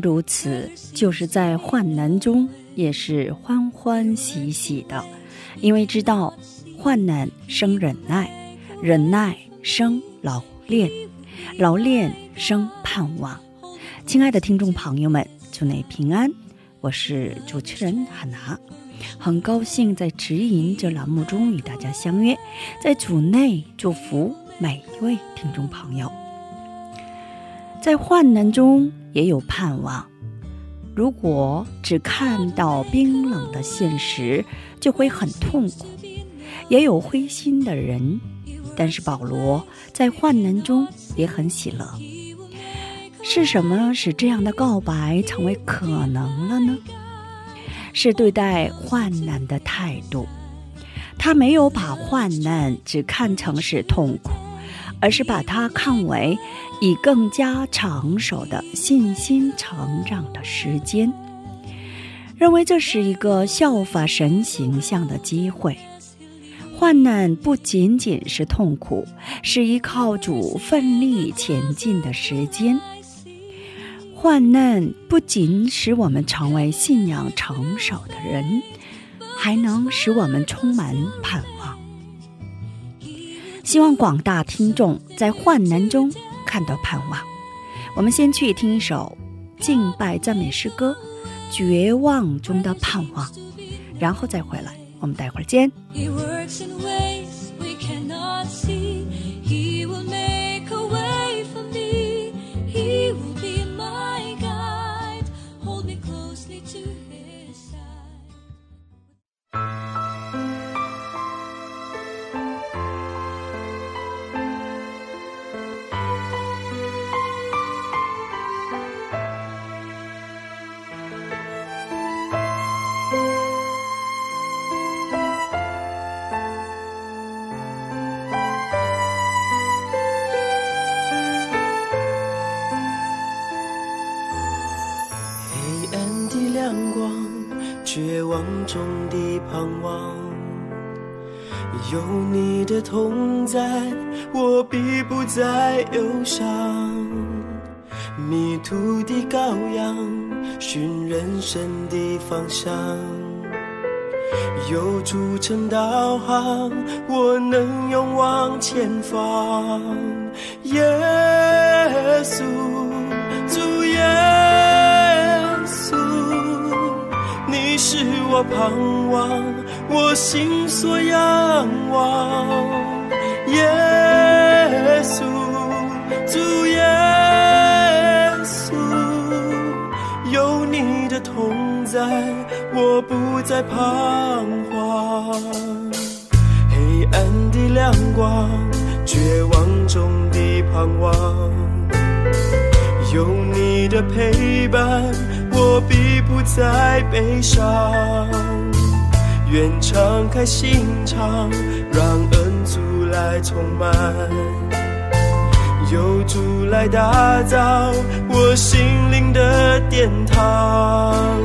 如此，就是在患难中也是欢欢喜喜的，因为知道患难生忍耐，忍耐生老练，老练生盼望。亲爱的听众朋友们，祝你平安，我是主持人海娜，很高兴在指引这栏目中与大家相约，在组内祝福每一位听众朋友。在患难中也有盼望。如果只看到冰冷的现实，就会很痛苦。也有灰心的人，但是保罗在患难中也很喜乐。是什么使这样的告白成为可能了呢？是对待患难的态度。他没有把患难只看成是痛苦。而是把它看为以更加成熟的信心成长的时间，认为这是一个效法神形象的机会。患难不仅仅是痛苦，是依靠主奋力前进的时间。患难不仅使我们成为信仰成熟的人，还能使我们充满盼望。希望广大听众在患难中看到盼望。我们先去听一首敬拜赞美诗歌《绝望中的盼望》，然后再回来。我们待会儿见。的同在，我必不再忧伤。迷途的羔羊，寻人生的方向。有主撑导航，我能勇往前方。耶稣，主耶稣，你是我盼望，我心所仰望。耶稣，主耶稣，有你的同在，我不再彷徨。黑暗的亮光，绝望中的盼望。有你的陪伴，我必不再悲伤。愿敞开心肠，让恩主来充满。有主来打造我心灵的殿堂。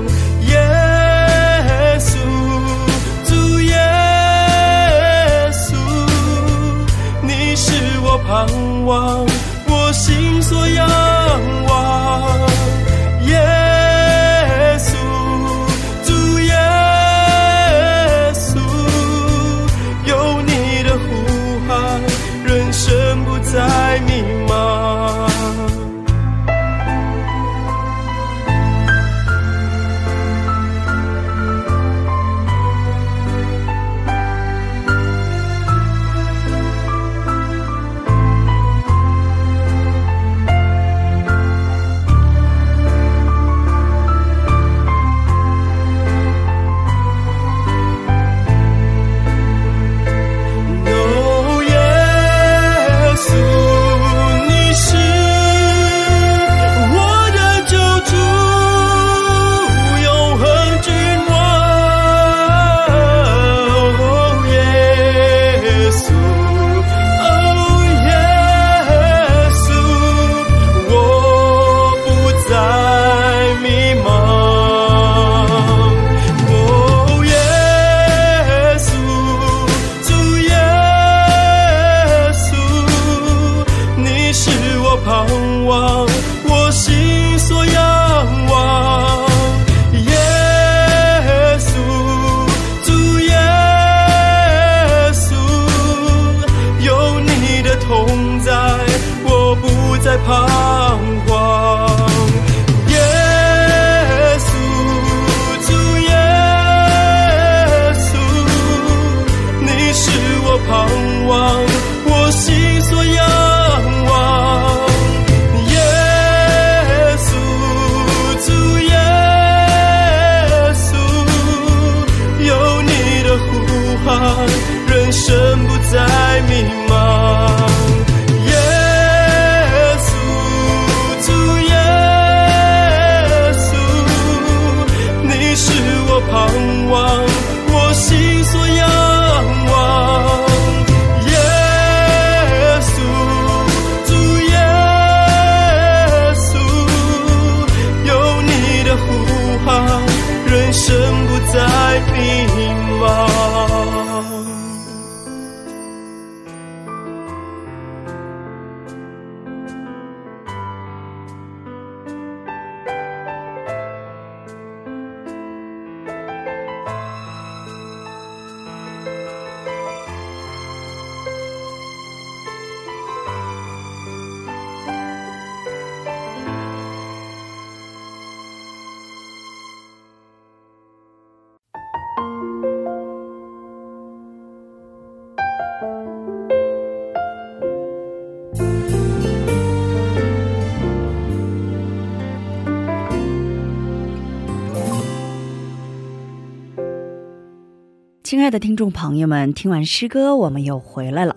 亲爱的听众朋友们，听完诗歌，我们又回来了。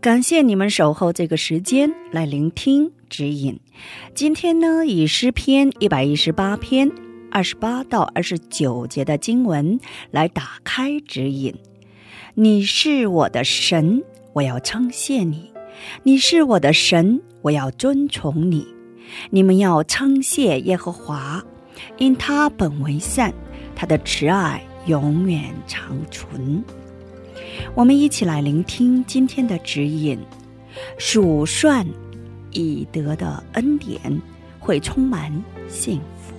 感谢你们守候这个时间来聆听指引。今天呢，以诗篇一百一十八篇二十八到二十九节的经文来打开指引。你是我的神，我要称谢你；你是我的神，我要尊崇你。你们要称谢耶和华，因他本为善，他的慈爱。永远长存。我们一起来聆听今天的指引：数算已得的恩典，会充满幸福。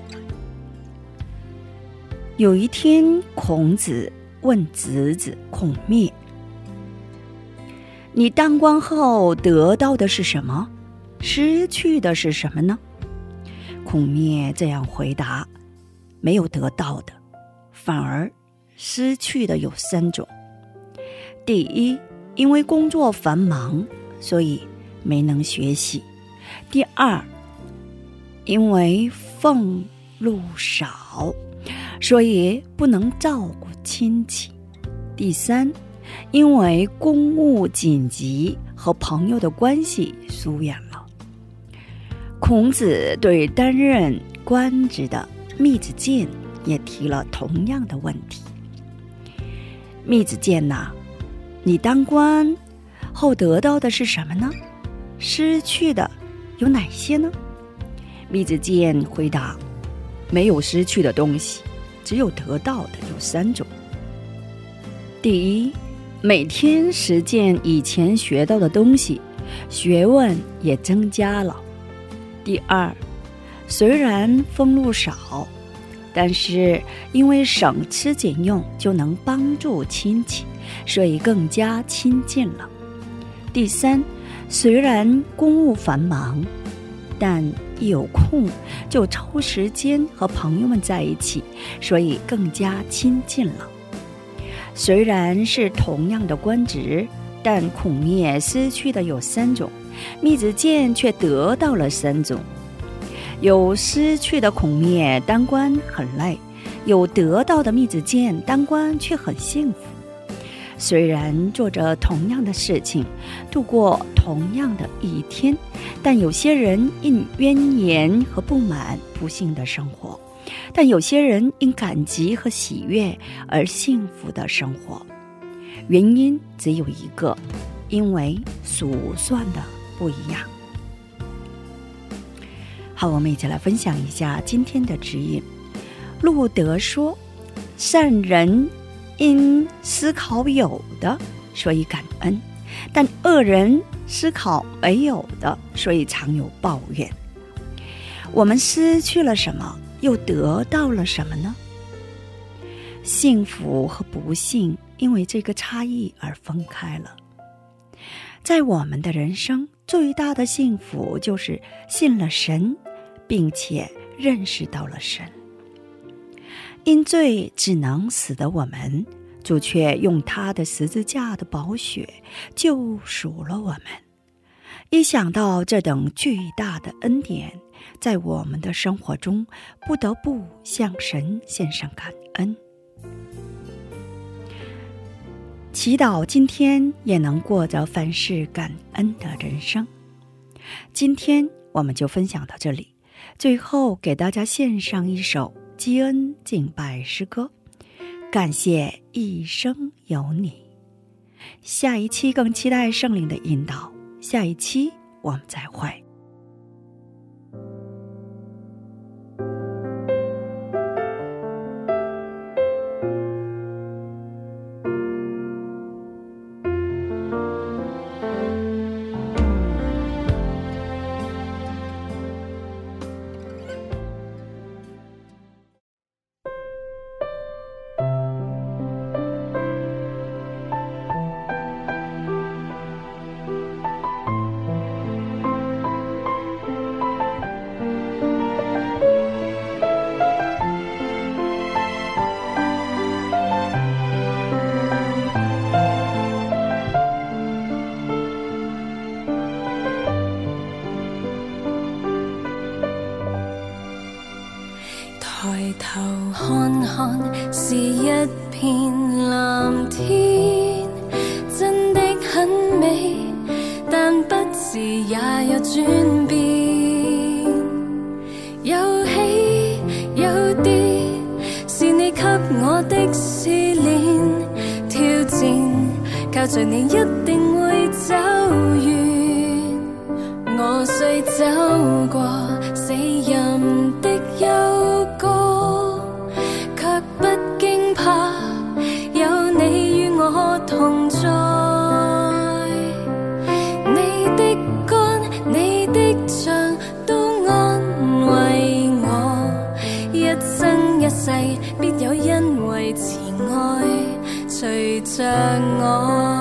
有一天，孔子问子子孔灭：“你当官后得到的是什么？失去的是什么呢？”孔灭这样回答：“没有得到的。”反而失去的有三种：第一，因为工作繁忙，所以没能学习；第二，因为俸禄少，所以不能照顾亲戚；第三，因为公务紧急和朋友的关系疏远了。孔子对担任官职的密子建。也提了同样的问题。密子见呐，你当官后得到的是什么呢？失去的有哪些呢？密子见回答：没有失去的东西，只有得到的有三种。第一，每天实践以前学到的东西，学问也增加了。第二，虽然俸禄少。但是因为省吃俭用就能帮助亲戚，所以更加亲近了。第三，虽然公务繁忙，但一有空就抽时间和朋友们在一起，所以更加亲近了。虽然是同样的官职，但孔灭失去的有三种，密子建却得到了三种。有失去的孔灭当官很累，有得到的密子建当官却很幸福。虽然做着同样的事情，度过同样的一天，但有些人因怨言和不满不幸的生活，但有些人因感激和喜悦而幸福的生活。原因只有一个，因为数算的不一样。好，我们一起来分享一下今天的指引。路德说：“善人因思考有的，所以感恩；但恶人思考没有的，所以常有抱怨。”我们失去了什么，又得到了什么呢？幸福和不幸因为这个差异而分开了。在我们的人生，最大的幸福就是信了神。并且认识到了神，因罪只能死的我们，主却用他的十字架的宝血救赎了我们。一想到这等巨大的恩典，在我们的生活中不得不向神献上感恩。祈祷今天也能过着凡事感恩的人生。今天我们就分享到这里。最后，给大家献上一首基恩敬拜诗歌，感谢一生有你。下一期更期待圣灵的引导，下一期我们再会。片蓝天，真的很美，但不时也有转变，有起有跌，是你给我的试炼挑战，靠着你一定会走远，我虽走过。着我。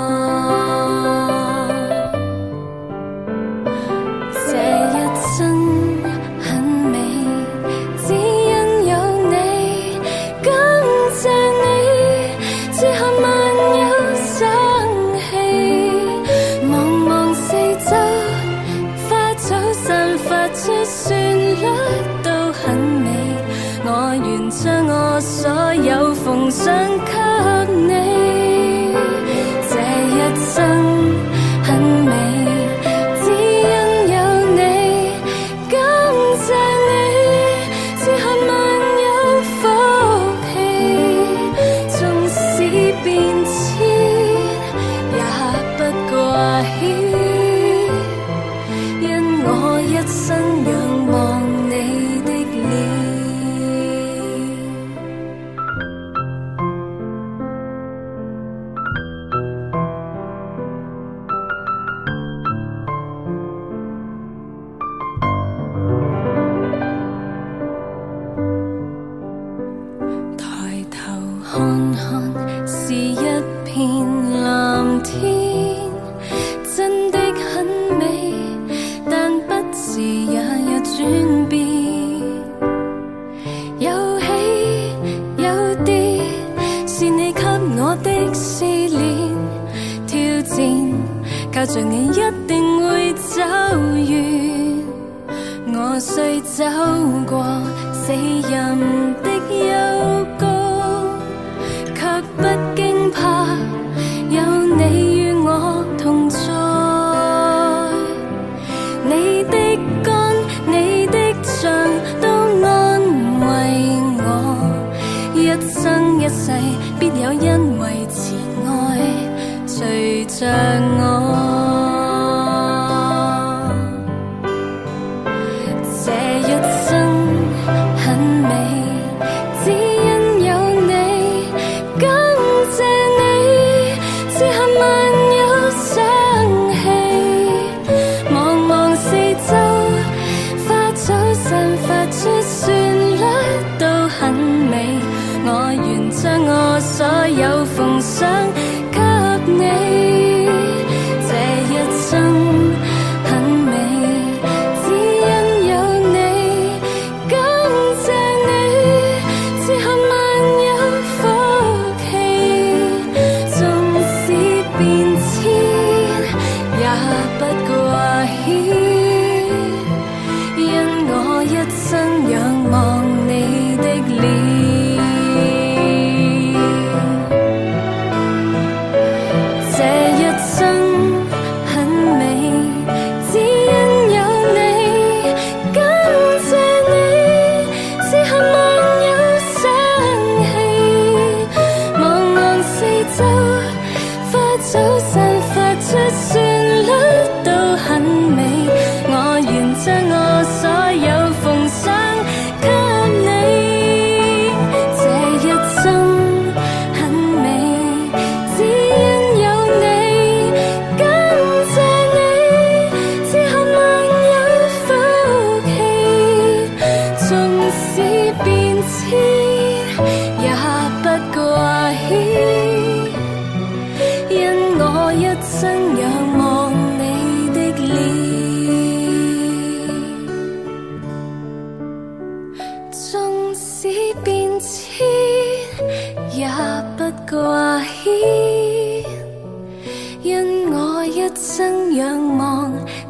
看是一片蓝天，真的很美，但不时也有转变，有起有跌，是你给我的试炼挑战，靠着你一定会走远，我虽走过死荫。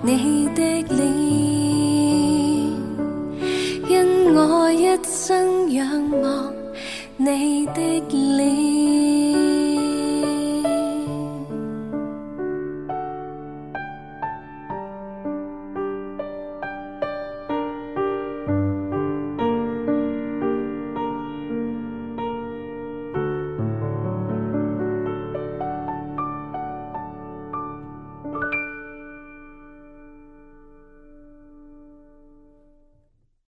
你的脸，因我。一生仰望你的脸。